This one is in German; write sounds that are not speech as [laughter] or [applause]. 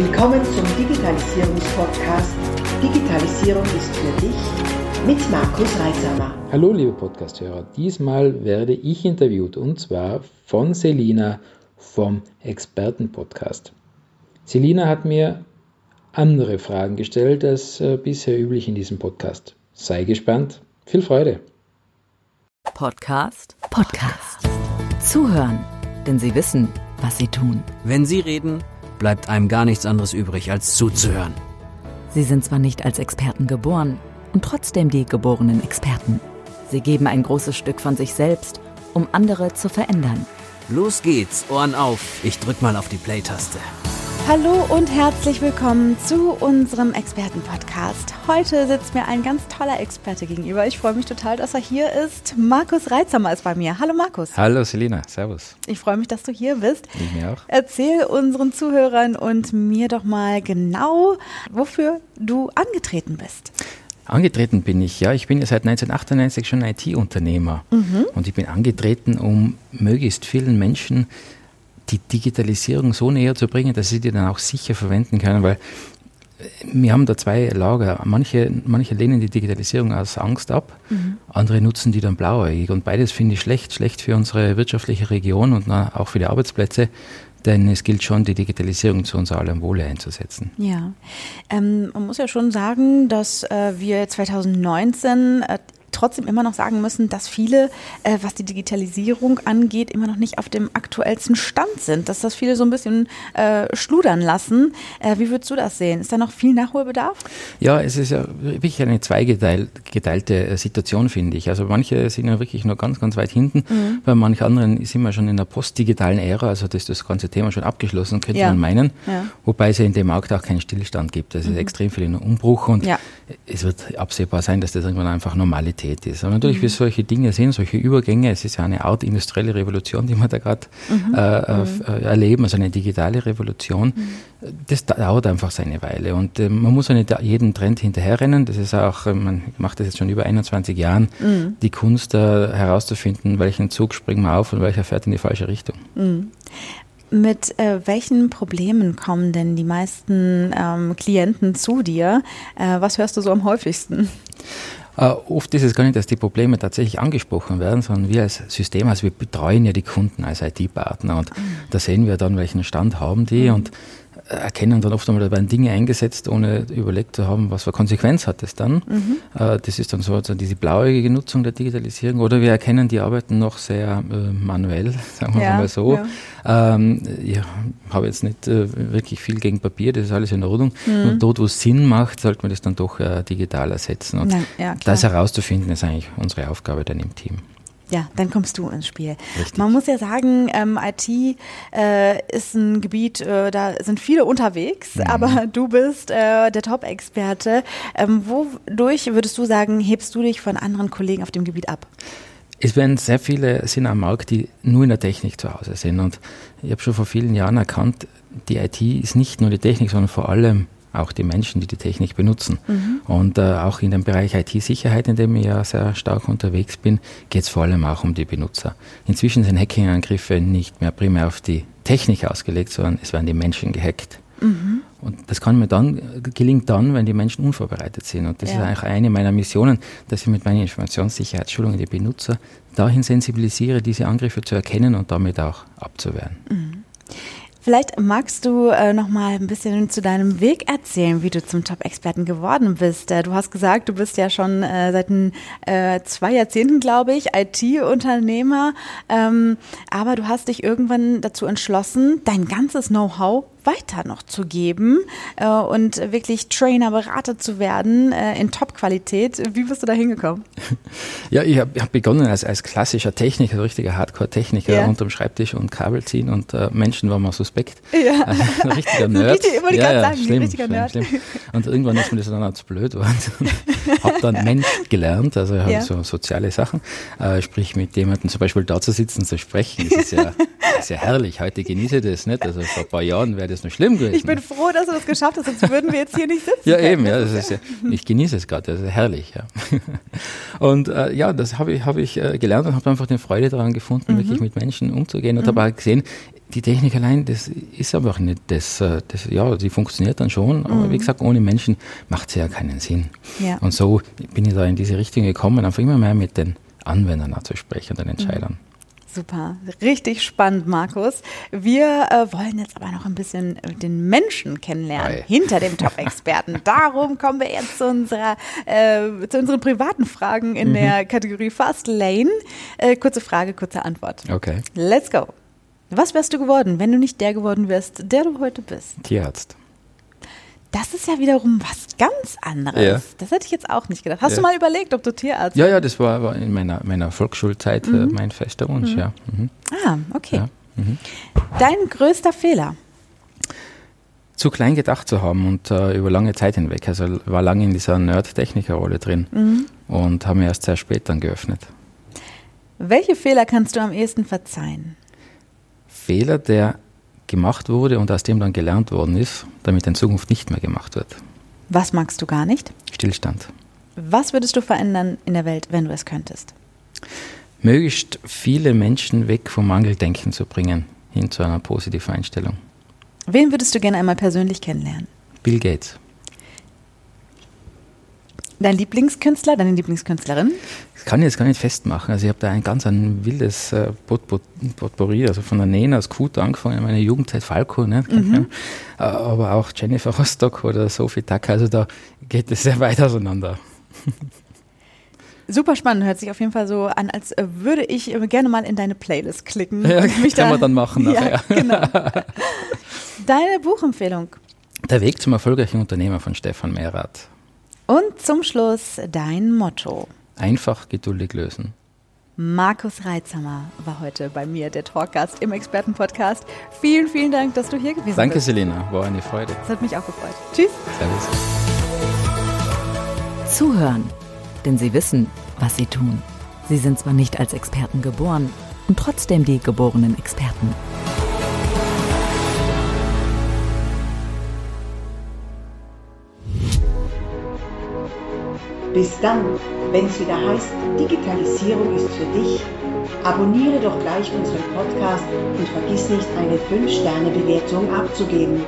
Willkommen zum Digitalisierungspodcast Digitalisierung ist für dich mit Markus Reitsamer. Hallo liebe Podcasthörer, diesmal werde ich interviewt und zwar von Selina vom Expertenpodcast. Selina hat mir andere Fragen gestellt als äh, bisher üblich in diesem Podcast. Sei gespannt. Viel Freude. Podcast. Podcast. Zuhören, denn sie wissen, was sie tun. Wenn sie reden, bleibt einem gar nichts anderes übrig, als zuzuhören. Sie sind zwar nicht als Experten geboren und trotzdem die geborenen Experten. Sie geben ein großes Stück von sich selbst, um andere zu verändern. Los geht's, Ohren auf. Ich drück mal auf die Play-Taste. Hallo und herzlich willkommen zu unserem Expertenpodcast. Heute sitzt mir ein ganz toller Experte gegenüber. Ich freue mich total, dass er hier ist. Markus Reitsamer ist bei mir. Hallo Markus. Hallo Selina, servus. Ich freue mich, dass du hier bist. Ich mir auch. Erzähl unseren Zuhörern und mir doch mal genau, wofür du angetreten bist. Angetreten bin ich, ja. Ich bin ja seit 1998 schon IT-Unternehmer. Mhm. Und ich bin angetreten, um möglichst vielen Menschen die Digitalisierung so näher zu bringen, dass sie die dann auch sicher verwenden können, weil äh, wir haben da zwei Lager. Manche, manche lehnen die Digitalisierung aus Angst ab, mhm. andere nutzen die dann blauäugig. Und beides finde ich schlecht, schlecht für unsere wirtschaftliche Region und auch für die Arbeitsplätze. Denn es gilt schon, die Digitalisierung zu unser allem Wohle einzusetzen. Ja, ähm, man muss ja schon sagen, dass äh, wir 2019 äh, trotzdem immer noch sagen müssen, dass viele, äh, was die Digitalisierung angeht, immer noch nicht auf dem aktuellsten Stand sind, dass das viele so ein bisschen äh, schludern lassen. Äh, wie würdest du das sehen? Ist da noch viel Nachholbedarf? Ja, es ist ja wirklich eine zweigeteilte äh, Situation, finde ich. Also manche sind ja wirklich nur ganz, ganz weit hinten, mhm. bei manchen anderen sind wir schon in der postdigitalen Ära, also das ist das ganze Thema schon abgeschlossen, könnte ja. man meinen. Ja. Wobei es ja in dem Markt auch keinen Stillstand gibt. Es mhm. ist extrem viel in Umbruch und ja. es wird absehbar sein, dass das irgendwann einfach Normalität Realität ist. Aber natürlich, mhm. wie solche Dinge sind, solche Übergänge, es ist ja eine Art industrielle Revolution, die wir da gerade mhm. äh, mhm. äh, erleben, also eine digitale Revolution. Mhm. Das dauert einfach seine Weile und äh, man muss ja nicht jeden Trend hinterherrennen. Das ist auch, äh, man macht das jetzt schon über 21 Jahren, mhm. die Kunst äh, herauszufinden, welchen Zug springen wir auf und welcher fährt in die falsche Richtung. Mhm. Mit äh, welchen Problemen kommen denn die meisten ähm, Klienten zu dir? Äh, was hörst du so am häufigsten? Uh, oft ist es gar nicht, dass die Probleme tatsächlich angesprochen werden, sondern wir als System, also wir betreuen ja die Kunden als IT-Partner und da sehen wir dann, welchen Stand haben die mhm. und erkennen dann oft einmal, da werden Dinge eingesetzt, ohne überlegt zu haben, was für Konsequenz hat das dann. Mhm. Äh, das ist dann so also diese blauäugige Nutzung der Digitalisierung. Oder wir erkennen, die arbeiten noch sehr äh, manuell, [laughs] sagen wir ja, mal so. Ja. Ähm, ich habe jetzt nicht äh, wirklich viel gegen Papier, das ist alles in Ordnung. Mhm. Und dort, wo es Sinn macht, sollte man das dann doch äh, digital ersetzen. Und Nein, ja, das herauszufinden, ist eigentlich unsere Aufgabe dann im Team. Ja, dann kommst du ins Spiel. Richtig. Man muss ja sagen, ähm, IT äh, ist ein Gebiet, äh, da sind viele unterwegs, mhm. aber du bist äh, der Top-Experte. Ähm, wodurch würdest du sagen, hebst du dich von anderen Kollegen auf dem Gebiet ab? Es werden sehr viele sind am Markt, die nur in der Technik zu Hause sind. Und ich habe schon vor vielen Jahren erkannt, die IT ist nicht nur die Technik, sondern vor allem auch die Menschen, die die Technik benutzen. Mhm. Und äh, auch in dem Bereich IT-Sicherheit, in dem ich ja sehr stark unterwegs bin, geht es vor allem auch um die Benutzer. Inzwischen sind Hacking-Angriffe nicht mehr primär auf die Technik ausgelegt, sondern es werden die Menschen gehackt. Mhm. Und das kann mir dann, gelingt dann, wenn die Menschen unvorbereitet sind. Und das ja. ist eigentlich eine meiner Missionen, dass ich mit meinen Informationssicherheitsschulungen die Benutzer dahin sensibilisiere, diese Angriffe zu erkennen und damit auch abzuwehren. Mhm. Vielleicht magst du äh, noch mal ein bisschen zu deinem Weg erzählen, wie du zum Top-Experten geworden bist. Äh, du hast gesagt, du bist ja schon äh, seit äh, zwei Jahrzehnten, glaube ich, IT-Unternehmer. Ähm, aber du hast dich irgendwann dazu entschlossen, dein ganzes Know-how weiter noch zu geben äh, und wirklich Trainer, Berater zu werden äh, in Top-Qualität. Wie bist du da hingekommen? [laughs] Ja, ich habe hab begonnen als, als klassischer Techniker, richtiger Hardcore-Techniker ja. unterm Schreibtisch und Kabel ziehen und äh, Menschen waren mal suspekt. [laughs] Ja. [laughs] ein richtiger Nerd. Richtig, wollte ja, ja, sagen, schlimm, richtiger schlimm, Nerd. Schlimm. Und irgendwann ist mir das dann auch zu blöd geworden. habe dann Mensch gelernt, also ich habe ja. so soziale Sachen, äh, sprich mit jemandem zum Beispiel da zu sitzen, zu sprechen, das ist ja, das ist ja herrlich. Heute genieße ich das nicht. Also vor ein paar Jahren wäre das das noch schlimm gewesen. Ich bin froh, dass du das geschafft hast, sonst würden wir jetzt hier nicht sitzen. Ja, eben, ja, das ist ja, ich genieße es gerade, das ist herrlich, ja. [laughs] Und äh, ja, das habe ich, hab ich äh, gelernt und habe einfach eine Freude daran gefunden, mhm. wirklich mit Menschen umzugehen und mhm. habe gesehen, die Technik allein, das ist einfach nicht das, äh, das ja, sie funktioniert dann schon, aber mhm. wie gesagt, ohne Menschen macht sie ja keinen Sinn. Ja. Und so bin ich da in diese Richtung gekommen, einfach immer mehr mit den Anwendern zu sprechen, den Entscheidern. Super, richtig spannend, Markus. Wir äh, wollen jetzt aber noch ein bisschen äh, den Menschen kennenlernen Hi. hinter dem Top-Experten. [laughs] Darum kommen wir jetzt zu, unserer, äh, zu unseren privaten Fragen in mhm. der Kategorie Fast Lane. Äh, kurze Frage, kurze Antwort. Okay. Let's go. Was wärst du geworden, wenn du nicht der geworden wärst, der du heute bist? Tierarzt. Das ist ja wiederum was ganz anderes. Ja. Das hätte ich jetzt auch nicht gedacht. Hast ja. du mal überlegt, ob du Tierarzt Ja, ja, das war, war in meiner, meiner Volksschulzeit äh, mhm. mein fester Wunsch, mhm. ja. Mhm. Ah, okay. Mhm. Dein größter Fehler? Zu klein gedacht zu haben und äh, über lange Zeit hinweg. Also war lange in dieser Nerd-Techniker-Rolle drin mhm. und habe mir erst sehr spät dann geöffnet. Welche Fehler kannst du am ehesten verzeihen? Fehler, der gemacht wurde und aus dem dann gelernt worden ist, damit in Zukunft nicht mehr gemacht wird. Was magst du gar nicht? Stillstand. Was würdest du verändern in der Welt, wenn du es könntest? Möglichst viele Menschen weg vom Mangeldenken zu bringen, hin zu einer positiven Einstellung. Wen würdest du gerne einmal persönlich kennenlernen? Bill Gates. Dein Lieblingskünstler, deine Lieblingskünstlerin? Das kann ich jetzt gar nicht festmachen. Also ich habe da ein ganz ein wildes äh, Potpourri, also von der Nena Scooter angefangen in meiner Jugendzeit, Falco, ne, mhm. [laughs] Äh, aber auch Jennifer Rostock oder Sophie Tucker, also da geht es sehr weit auseinander. Super spannend, hört sich auf jeden Fall so an, als äh, würde ich gerne mal in deine Playlist klicken. [laughs] Ja, mich kann da, man dann machen nachher. Ja, genau. [laughs] Deine Buchempfehlung? Der Weg zum erfolgreichen Unternehmer von Stefan Mehrath. Und zum Schluss dein Motto. Einfach geduldig lösen. Markus Reitzhammer war heute bei mir, der Talkgast im Expertenpodcast. Vielen, vielen Dank, dass du hier gewesen Danke, bist. Danke, Selena. War eine Freude. Das hat mich auch gefreut. Tschüss. Servus. Zuhören, denn sie wissen, was sie tun. Sie sind zwar nicht als Experten geboren und trotzdem die geborenen Experten. Bis dann, wenn es wieder heißt, Digitalisierung ist für dich, abonniere doch gleich unseren Podcast und vergiss nicht, eine 5-Sterne-Bewertung abzugeben.